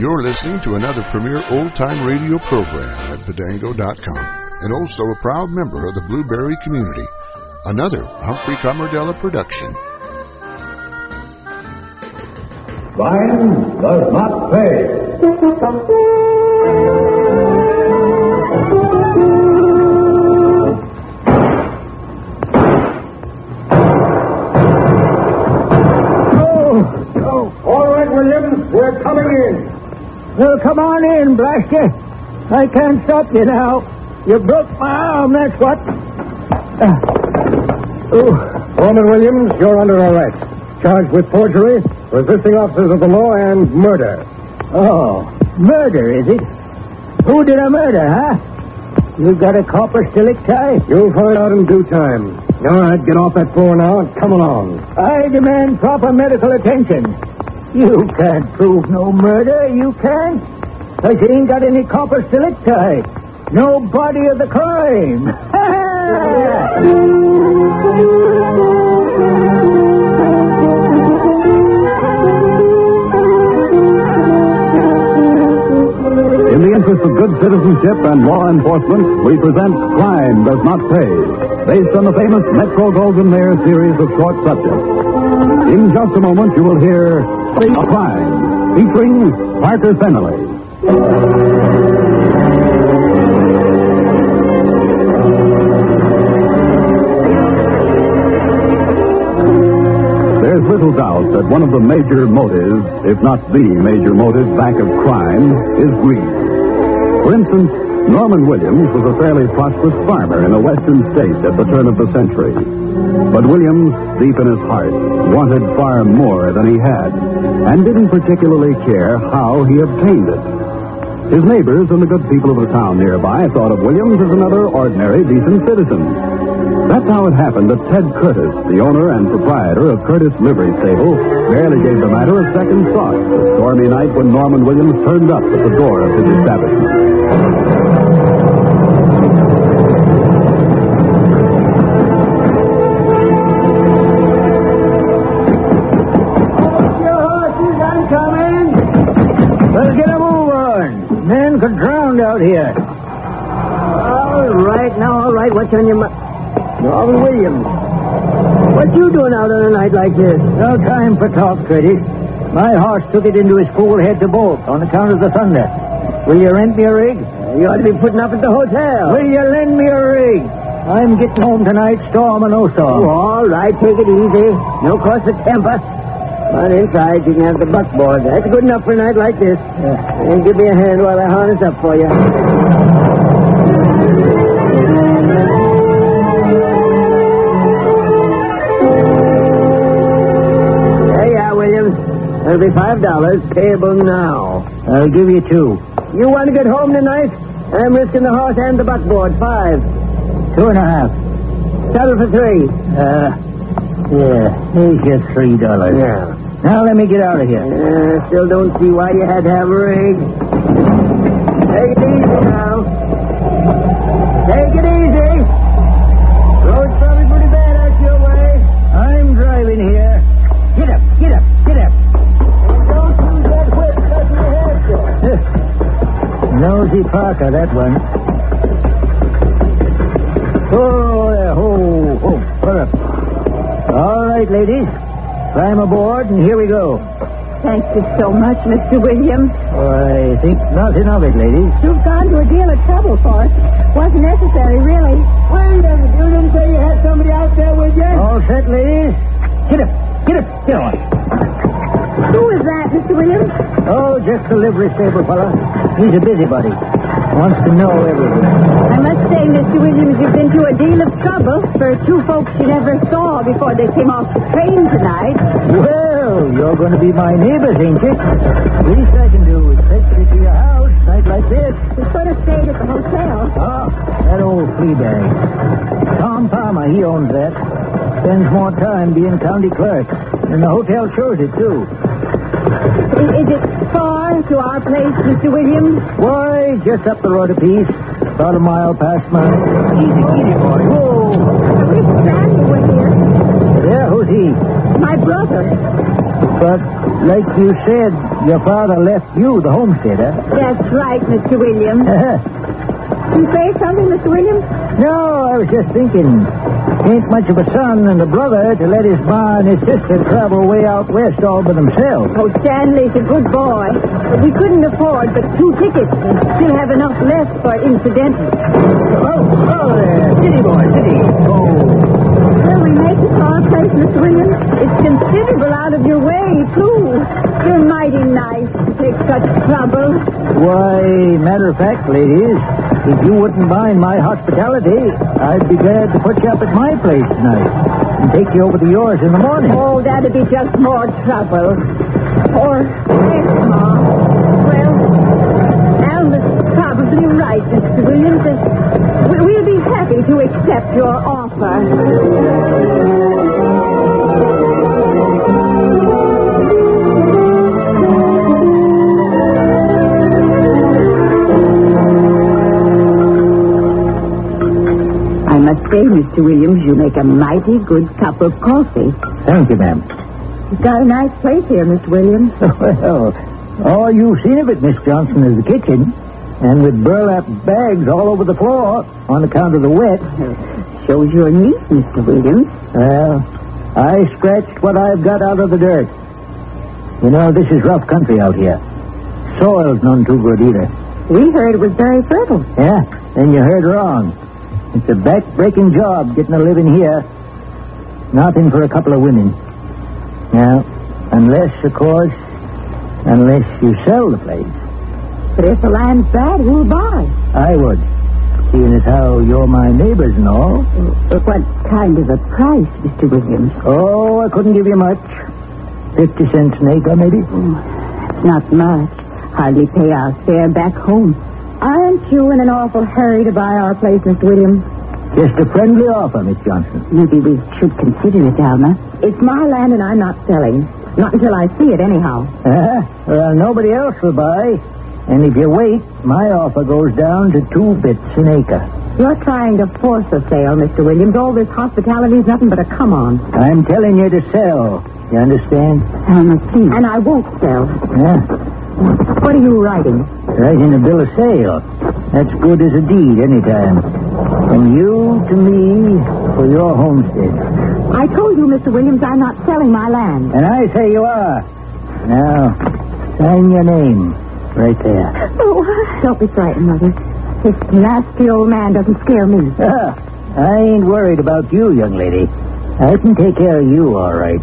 You're listening to another premier old-time radio program at Padango.com and also a proud member of the Blubrry community. Another Humphrey Camardella production. Crime does not pay. Well, come on in, blast you. I can't stop you now. You broke my arm, that's what. Uh, Oh, Norman Williams, you're under arrest. Charged with forgery, resisting officers of the law, and murder. oh, murder, is it? Who did I murder, huh? You got a corpus delicti? You'll find out in due time. All right, get off that floor now and come along. I demand proper medical attention. You can't prove no murder, you can't. Because you ain't got any corpus delicti. No body of the crime. In the interest of good citizenship and law enforcement, we present Crime Does Not Pay, based on the famous Metro Goldwyn Mayer series of short subjects. In just a moment, you will hear A Crime, featuring Parker Fennelly. There's little doubt that one of the major motives, if not the major motive back of crime, is greed. For instance, Norman Williams was a fairly prosperous farmer in a western state at the turn of the century. But Williams, deep in his heart, wanted far more than he had, and didn't particularly care how he obtained it. His neighbors and the good people of the town nearby thought of Williams as another ordinary, decent citizen. That's how it happened that Ted Curtis, the owner and proprietor of Curtis Livery Stable, barely gave the matter a second thought the stormy night when Norman Williams turned up at the door of his establishment. Out here. All right, now, all right. What's on your mind? Norman Williams. What you doing out on a night like this? No time for talk, Curtis. My horse took it into his fool head to bolt on account of the thunder. Will you rent me a rig? You ought to be putting up at the hotel. Will you lend me a rig? I'm getting home tonight, storm or no Oh, storm. all right, take it easy. No cause for temper. But inside, you can have the buckboard. That's good enough for a night like this. And give me a hand while I harness up for you. There you are, Williams. That'll be five dollars, payable now. I'll give you two. You want to get home tonight? I'm risking the horse and the buckboard. Five. Two and a half. Settle for three. Uh, yeah, here's your three dollars. Yeah. Now let me get out of here. Uh, still don't see why you had to have a rig. Take it easy now. Take it easy. Road's probably pretty bad out your way. I'm driving here. Get up, get up, get up. And don't use that whip cutting your head, sir. Nosy Parker, that one. Oh, there, ho, ho. All right, ladies. Climb aboard, and here we go. Thank you so much, Mr. Williams. I think nothing of it, ladies. You've gone to a deal of trouble for us. Wasn't necessary, really. Wait a minute. You didn't say you had somebody out there with you? All set, ladies? Get up, get up, get on. Who is that, Mr. Williams? Oh, just the livery stable fella. He's a busybody. Wants to know everything. I must say, Mr. Williams, you've been to a deal of trouble for two folks you never saw before they came off the train tonight. Well, you're going to be my neighbors, ain't you? Least I can do is take you to your house, night like this. We could have stayed at the hotel. Oh, that old flea bag. Tom Palmer, he owns that. Spends more time being county clerk. And the hotel shows it, too. Is, is it to our place, Mr. Williams? Why, just up the road a piece. About a mile past my... Easy, easy, boy. Oh, Whoa. Mr. Stanley was here. Yeah, who's he? My brother. But, like you said, your father left you the homesteader. Eh? That's right, Mr. Williams. You say something, Mr. Williams? no, I was just thinking. Ain't much of a son and a brother to let his ma and his sister travel way out west all by themselves. Oh, Stanley's a good boy. But we couldn't afford but two tickets and still have enough left for incidentals. Oh, oh, there. City boy, city. Oh. Will we make it to our place, Mr. Williams? It's considerable out of your way, too. You're mighty nice to take such trouble. Why, matter of fact, ladies, if you wouldn't mind my hospitality, I'd be glad to put you up at my place tonight and take you over to yours in the morning. Oh, that'd be just more trouble. Or less, Ma. Well, Alma's probably right, Mr. Williams. We'll be happy to accept your offer. Say, Mr. Williams, you make a mighty good cup of coffee. Thank you, ma'am. You've got a nice place here, Mr. Williams. well, all you've seen of it, Miss Johnson, is the kitchen. And with burlap bags all over the floor on account of the wet. Shows you're neat, Mr. Williams. Well, I scratched what I've got out of the dirt. You know, this is rough country out here. Soil's none too good either. We heard it was very fertile. Yeah, and you heard wrong. It's a back-breaking job getting a living here. Nothing for a couple of women. Now, unless, of course, unless you sell the place. But if the land's bad, who'll buy? I would. Seeing as how you're my neighbors and all. But what kind of a price, Mr. Williams? Oh, I couldn't give you much. Fifty cents an acre, maybe? That's not much. Hardly pay our fare back home. Aren't you in an awful hurry to buy our place, Mr. Williams? Just a friendly offer, Miss Johnson. Maybe we should consider it, Alma. It's my land and I'm not selling. Not until I see it, anyhow. Uh, well, nobody else will buy. And if you wait, my offer goes down to two bits an acre. You're trying to force a sale, Mr. Williams. All this hospitality is nothing but a come on. I'm telling you to sell. You understand? Alma, please. And I won't sell. Yeah. What are you writing? Writing a bill of sale. That's good as a deed anytime. From you to me for your homestead. I told you, Mr. Williams, I'm not selling my land. And I say you are. Now, sign your name. Right there. Oh, don't be frightened, Mother. This nasty old man doesn't scare me. Ah, I ain't worried about you, young lady. I can take care of you, all right.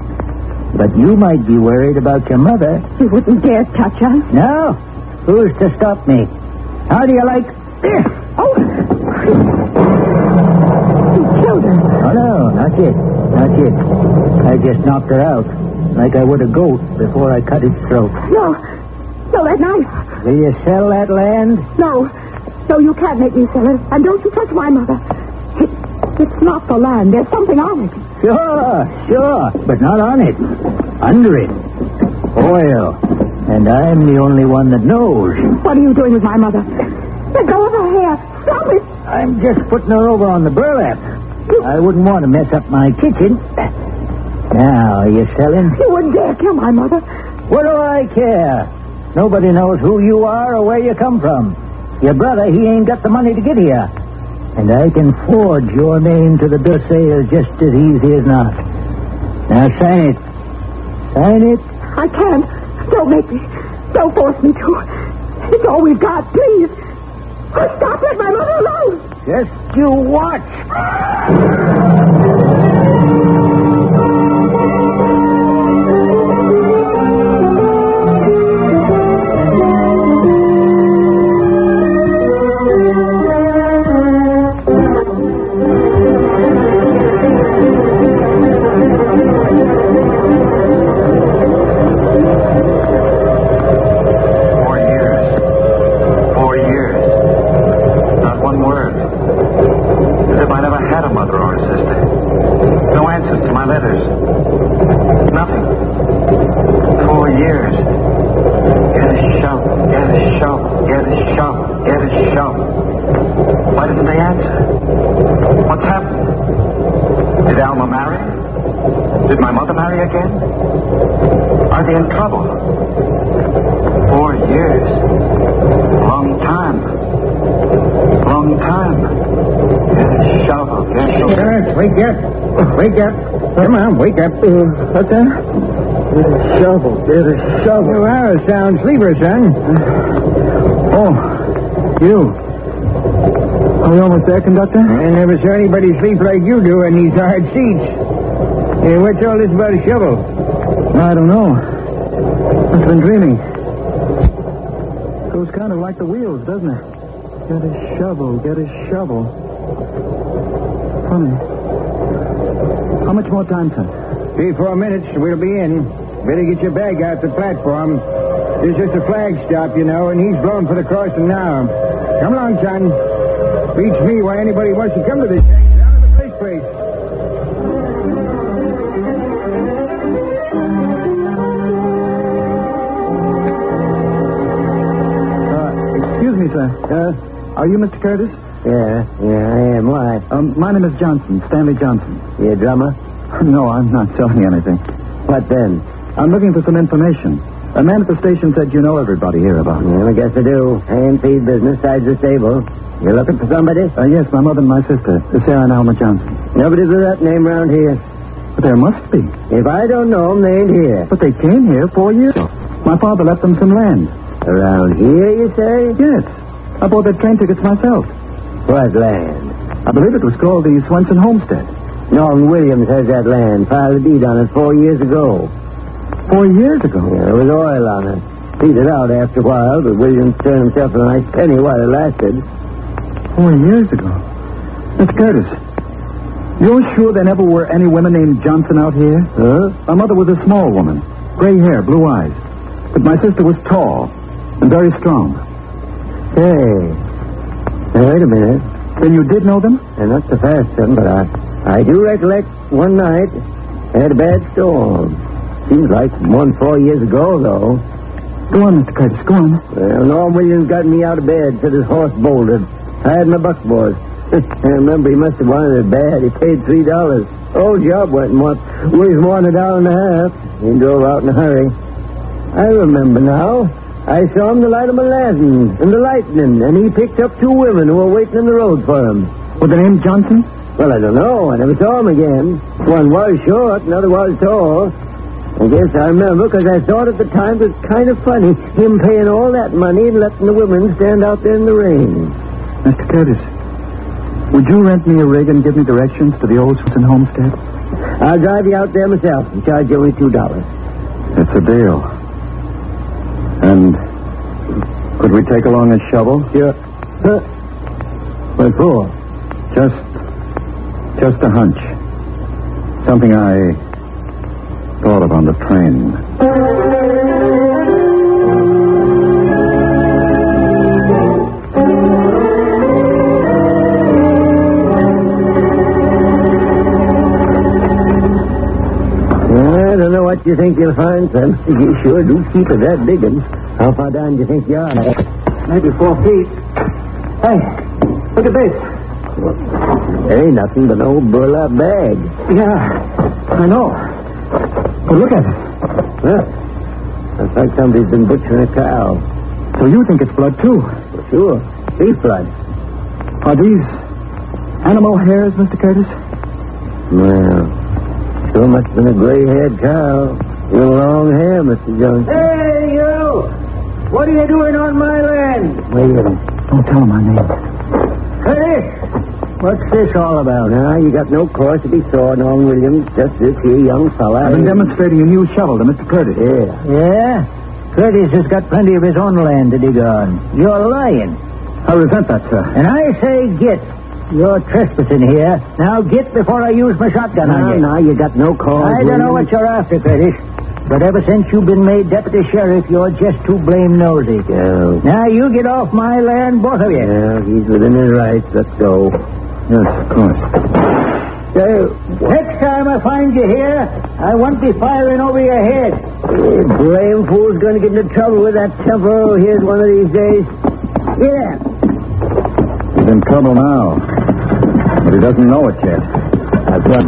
But you might be worried about your mother. You wouldn't dare touch us. No? Who's to stop me? How do you like this? Oh! You killed her. Oh, no, not yet. Not yet. I just knocked her out, like I would a goat before I cut its throat. No. No, that knife. Will you sell that land? No. No, you can't make me sell it. And don't you touch my mother. It, it's not the land. There's something on it. Sure, sure, but not on it. Under it. Oil. And I'm the only one that knows. What are you doing with my mother? Let go of her hair. Stop it. I'm just putting her over on the burlap. I wouldn't want to mess up my kitchen. Now, are you selling? You wouldn't dare kill my mother. What do I care? Nobody knows who you are or where you come from. Your brother, he ain't got the money to get here. And I can forge your name to the bill of sale just as easy as not. Now, sign it. Sign it. I can't. Don't make me. Don't force me to. It's all we've got. Please. Oh, stop. Let my mother alone. Just you watch. letters. Wake up. Come on, wake up. What's that? Get a shovel. Get a shovel. You are a sound sleeper, son. Oh, you. Are we almost there, conductor? I never saw anybody sleep like you do in these hard seats. Hey, what's all this about a shovel? I don't know. I've been dreaming. Goes kind of like the wheels, doesn't it? Get a shovel, get a shovel. Funny. Much more time, son? Three, four minutes, we'll be in. Better get your bag out the platform. This is just a flag stop, you know, and he's blown for the crossing now. Come along, son. Beats me why anybody wants to come to this. Out of the first place. Uh, excuse me, sir. Uh, are you Mr. Curtis? Yeah, yeah, I am. Why? Um, my name is Johnson, Stanley Johnson. You a drummer? No, I'm not selling anything. What then? I'm looking for some information. A man at the station said you know everybody here about me. Well, I guess I do. Hand feed business, sides the stable. You looking for somebody? Uh, yes, my mother and my sister, Sarah and Alma Johnson. Nobody with that name around here. But there must be. If I don't know them, they ain't here. But they came here four years ago. My father left them some land. Around here, you say? Yes. I bought their train tickets myself. What land? I believe it was called the Swenson Homestead. Norman Williams has that land. Filed a deed on it four years ago. Four years ago. Yeah, there was oil on it. Petered out after a while, but Williams turned himself a nice penny while it lasted. Four years ago. Mr. Curtis, you're sure there never were any women named Johnson out here? Huh? My mother was a small woman, gray hair, blue eyes. But my sister was tall and very strong. Hey. Now, wait a minute. Then you did know them? And not the fast one, but I, I do recollect one night I had a bad storm. Seems like one four years ago, though. Go on, Mr. Curtis, go on. Well, Norm Williams got me out of bed, said his horse bolted. I had my buckboard. I remember he must have wanted it bad. He paid three dollars. Old job went and want, was than a dollar and a half. He drove out in a hurry. I remember now. I saw him the light of lantern and the lightning, and he picked up two women who were waiting in the road for him. Was the name Johnson? Well, I don't know. I never saw him again. One was short, another was tall. I guess I remember because I thought at the time it was kind of funny, him paying all that money and letting the women stand out there in the rain. Mr. Curtis, would you rent me a rig and give me directions to the old Swenson Homestead? I'll drive you out there myself and charge you only two dollars. That's a deal. And could we take along a shovel? Yeah. Huh. What for? Just, just a hunch. Something I thought of on the train. What you think you'll find, son. You sure do keep it that big one. How far down do you think you are? Maybe four feet. Hey, look at this. There ain't nothing but an old burlap bag. Yeah, I know. But look at it. Huh? Looks like somebody's been butchering a cow. So you think it's blood, too? Sure. Beef blood. Are these animal hairs, Mr. Curtis? Well, must have been a gray-haired cow. With long hair, Mr. Jones. Hey, you! What are you doing on my land? Wait a minute. Don't tell him my name. Curtis! What's this all about? Now, you got no cause to be sore, on Williams. Just this here young fella. I've been demonstrating a new shovel to Mr. Curtis. Yeah. Yeah? Curtis has got plenty of his own land to dig on. You're lying. I resent that, sir. And I say get. You're trespassing here. Now get before I use my shotgun on Now, you. now, you got no cause. I don't know what you're after, Curtis. But ever since you've been made deputy sheriff, you're just too blame nosy. Yeah. Now you get off my land, both of you. Yeah, he's within his rights. Let's go. Yes, of course. next time I find you here, I won't be firing over your head. Blame fool's going to get into trouble with that temper here's one of these days. Yeah. He's in trouble now. But he doesn't know it yet. That's what.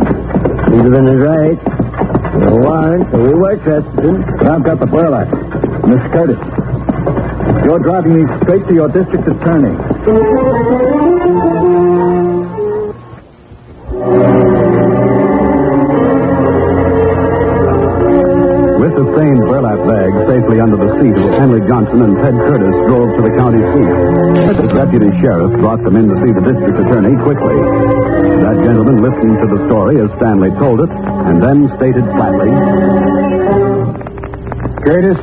Within his rights. No warrant, so we were trespassing. I've got the burlap. Miss Curtis, you're driving me straight to your district attorney. Seat of Henry Johnson and Ted Curtis drove to the county seat. The deputy sheriff brought them in to see the district attorney quickly. That gentleman listened to the story as Stanley told it, and then stated flatly, Curtis,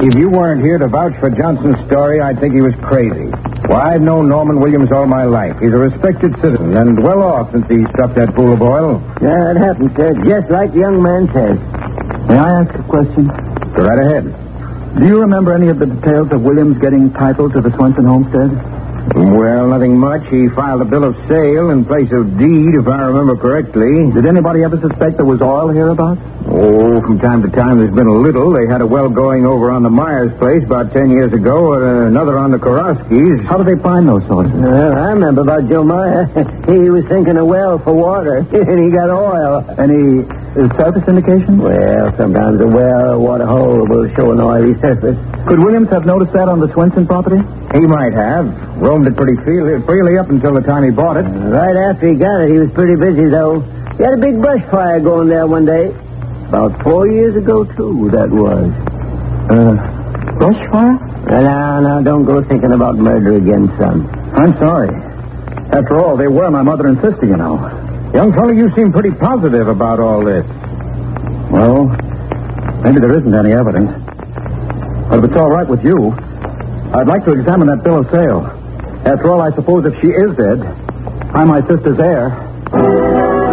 if you weren't here to vouch for Johnson's story, I'd think he was crazy. Well, I've known Norman Williams all my life. He's a respected citizen and well off since he struck that pool of oil. Yeah, it happened, Ted, just like the young man says. May I ask a question? Go right ahead. Do you remember any of the details of Williams getting title to the Swenson homestead? Well, nothing much. He filed a bill of sale in place of deed, if I remember correctly. Did anybody ever suspect there was oil hereabouts? Oh, from time to time there's been a little. They had a well going over on the Myers place about ten years ago, and another on the Koroskis. How did they find those sources? Well, I remember about Joe Meyer. he was sinking a well for water, and he got oil. Any uh, surface indications? Well, sometimes a well water hole will show an oily surface. Could Williams have noticed that on the Swenson property? He might have. Roamed it pretty freely, up until the time he bought it. Right after he got it, he was pretty busy, though. He had a big brush fire going there one day. About four years ago, too, that was. Uh, brush fire? Now, now, now, don't go thinking about murder again, son. I'm sorry. After all, they were my mother and sister, you know. Young fellow, you seem pretty positive about all this. Well, maybe there isn't any evidence. But if it's all right with you, I'd like to examine that bill of sale. After all, I suppose if she is dead, I'm my sister's heir.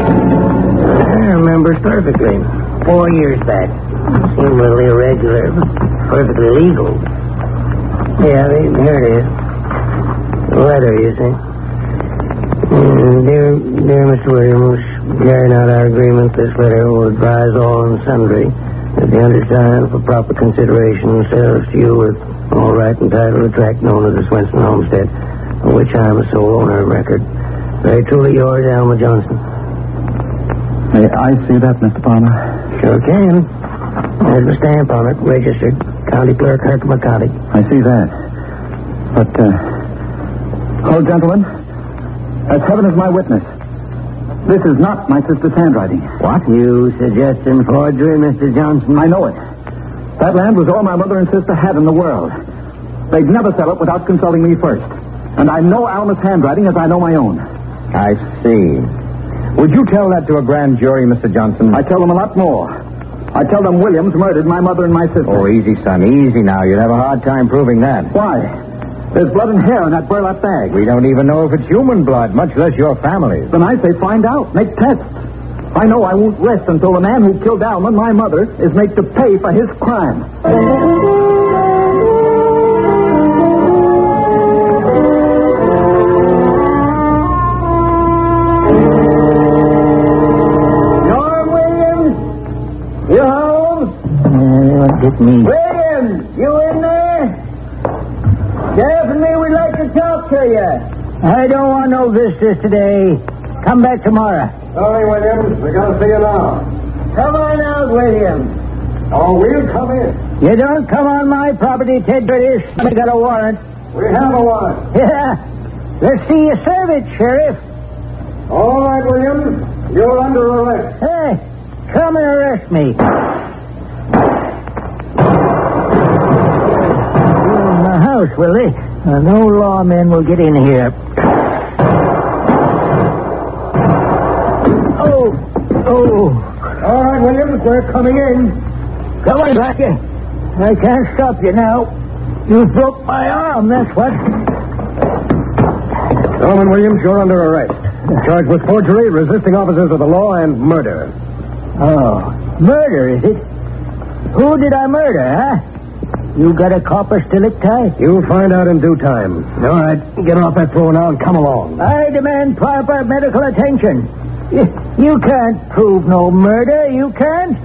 I remember perfectly. Four years back. Seemed a little irregular, but perfectly legal. Yeah, here it is. Letter, you see. Mm, dear, dear Mr. Williams, carrying out our agreement, this letter will advise all and sundry that the undersigned, for proper consideration, sells to you with all right and title of tract known as the Swenson Homestead, of which I am a sole owner of record. Very truly yours, Alma Johnson. May I see that, Mr. Palmer? Sure can. There's the stamp on it, registered. County Clerk, Herkimer County. I see that. But, uh... Oh, gentlemen, as heaven is my witness, this is not my sister's handwriting. What? You suggesting forgery, Mr. Johnson? I know it. That land was all my mother and sister had in the world. They'd never sell it without consulting me first. And I know Alma's handwriting as I know my own. I see. Would you tell that to a grand jury, Mr. Johnson? I tell them a lot more. I tell them Williams murdered my mother and my sister. Oh, easy, son. Easy now. You'd have a hard time proving that. Why? There's blood and hair in that burlap bag. We don't even know if it's human blood, much less your family's. Then I say find out. Make tests. I know I won't rest until the man who killed Alma, my mother, is made to pay for his crime. Norm Williams? You home? what did me? Williams, you in there? Sheriff and me would like to you. I don't want no visitors today. Come back tomorrow. Sorry, Williams. We gotta see you now. Come on out, Williams. Oh, we'll come in. You don't come on my property, Ted British. I got a warrant. We have a warrant. Yeah. Let's see you serve it, Sheriff. All right, Williams. You're under arrest. Hey, come and arrest me. In my house, will they? Uh, no lawmen will get in here. Oh, oh. All right, Williams. We're coming in. Come on, Blackie. I can't stop you now. You broke my arm, that's what. Norman Williams, you're under arrest. Charged with forgery, resisting officers of the law, and murder. Oh, murder, is it? Who did I murder, huh? You got a corpus delicti? You'll find out in due time. All right, get off that floor now and come along. I demand proper medical attention. You, you can't prove no murder, you can't.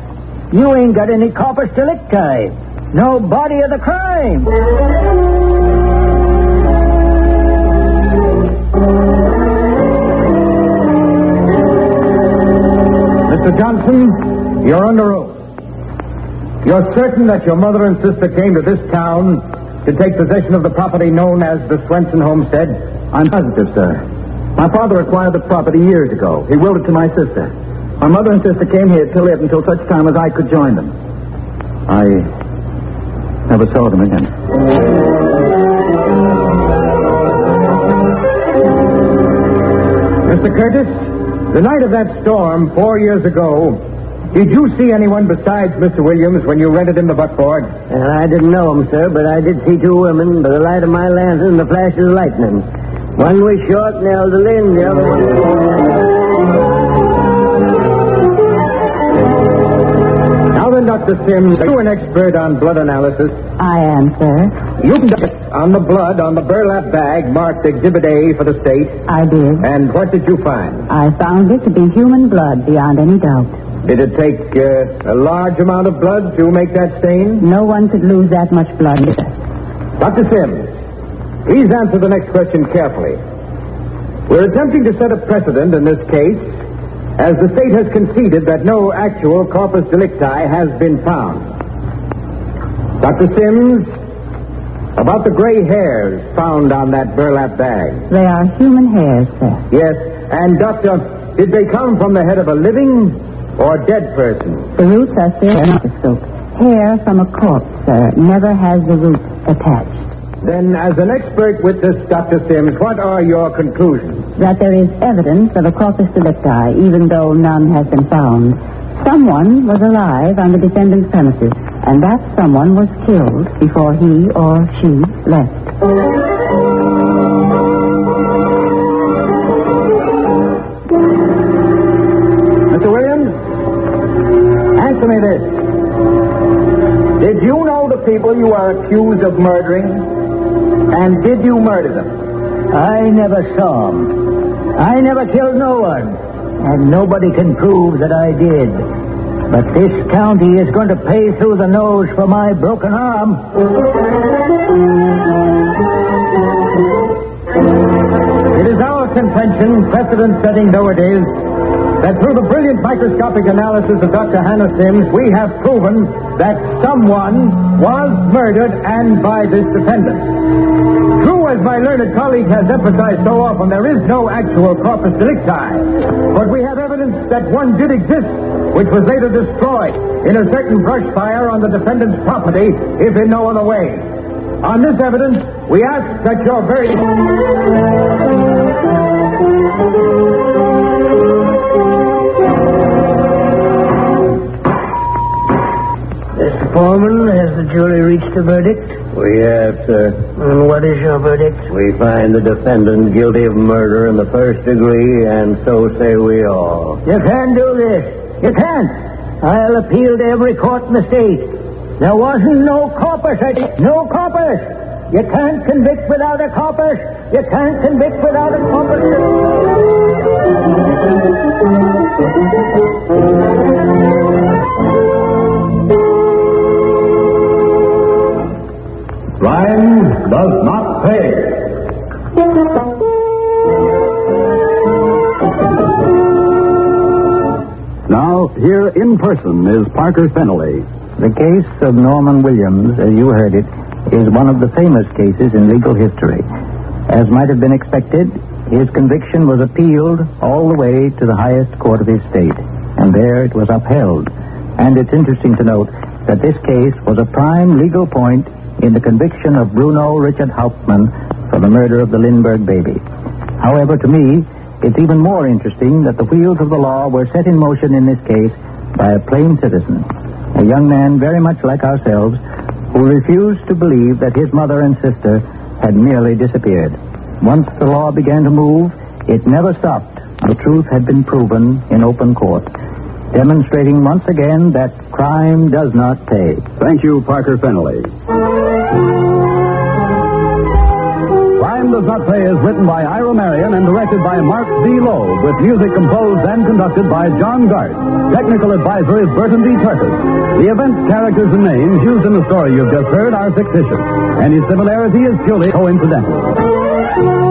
You ain't got any corpus delicti. No body of the crime. Mr. Johnson, you're under oath. You're certain that your mother and sister came to this town to take possession of the property known as the Swenson homestead? I'm positive, sir. My father acquired the property years ago. He willed it to my sister. My mother and sister came here to live until such time as I could join them. I never saw them again. Mr. Curtis, the night of that storm four years ago, did you see anyone besides Mr. Williams when you rented him the buckboard? I didn't know him, sir, but I did see two women by the light of my lantern and the flash of lightning. One was short and elderly, and the other one. Now then, Dr. Sims, are you an expert on blood analysis? I am, sir. You can get on the blood on the burlap bag marked Exhibit A for the state. I did. And what did you find? I found it to be human blood beyond any doubt. Did it take uh, a large amount of blood to make that stain? No one could lose that much blood. Dr. Sims, please answer the next question carefully. We're attempting to set a precedent in this case, as the state has conceded that no actual corpus delicti has been found. Dr. Sims, about the gray hairs found on that burlap bag. They are human hairs, sir. Yes, and doctor, did they come from the head of a living or dead person? The roots are still in the microscope. Hair from a corpse, sir, never has the roots attached. Then, as an expert witness, Dr. Sims, what are your conclusions? That there is evidence of a corpus delicti, even though none has been found. Someone was alive on the defendant's premises, and that someone was killed before he or she left. Me this. Did you know the people you are accused of murdering? And did you murder them? I never saw them. I never killed no one. And nobody can prove that I did. But this county is going to pay through the nose for my broken arm. It is our contention, precedent setting though it is, that through the brilliant microscopic analysis of Dr. Hannah Sims, we have proven that someone was murdered and by this defendant. True, as my learned colleague has emphasized so often, there is no actual corpus delicti. But we have evidence that one did exist, which was later destroyed in a certain brush fire on the defendant's property, if in no other way. On this evidence, we ask that your very. Foreman, has the jury reached a verdict? We have, sir. And what is your verdict? We find the defendant guilty of murder in the first degree, and so say we all. You can't do this. You can't. I'll appeal to every court in the state. There wasn't no corpus. No corpus. You can't convict without a corpus. You can't convict without a corpus. Is Parker Fennelly. The case of Norman Williams, as you heard it, is one of the famous cases in legal history. As might have been expected, his conviction was appealed all the way to the highest court of his state, and there it was upheld. And it's interesting to note that this case was a prime legal point in the conviction of Bruno Richard Hauptmann for the murder of the Lindbergh baby. However, to me, it's even more interesting that the wheels of the law were set in motion in this case by a plain citizen, a young man very much like ourselves, who refused to believe that his mother and sister had merely disappeared. Once the law began to move, it never stopped. The truth had been proven in open court, demonstrating once again that crime does not pay. Thank you, Parker Fennelly. Does Not Pay is written by Ira Marion and directed by Marx B. Loeb, with music composed and conducted by Jon Gart. Technical advisor is Burton B. Turkus. The events, characters, and names used in the story you've just heard are fictitious. Any similarity is purely coincidental.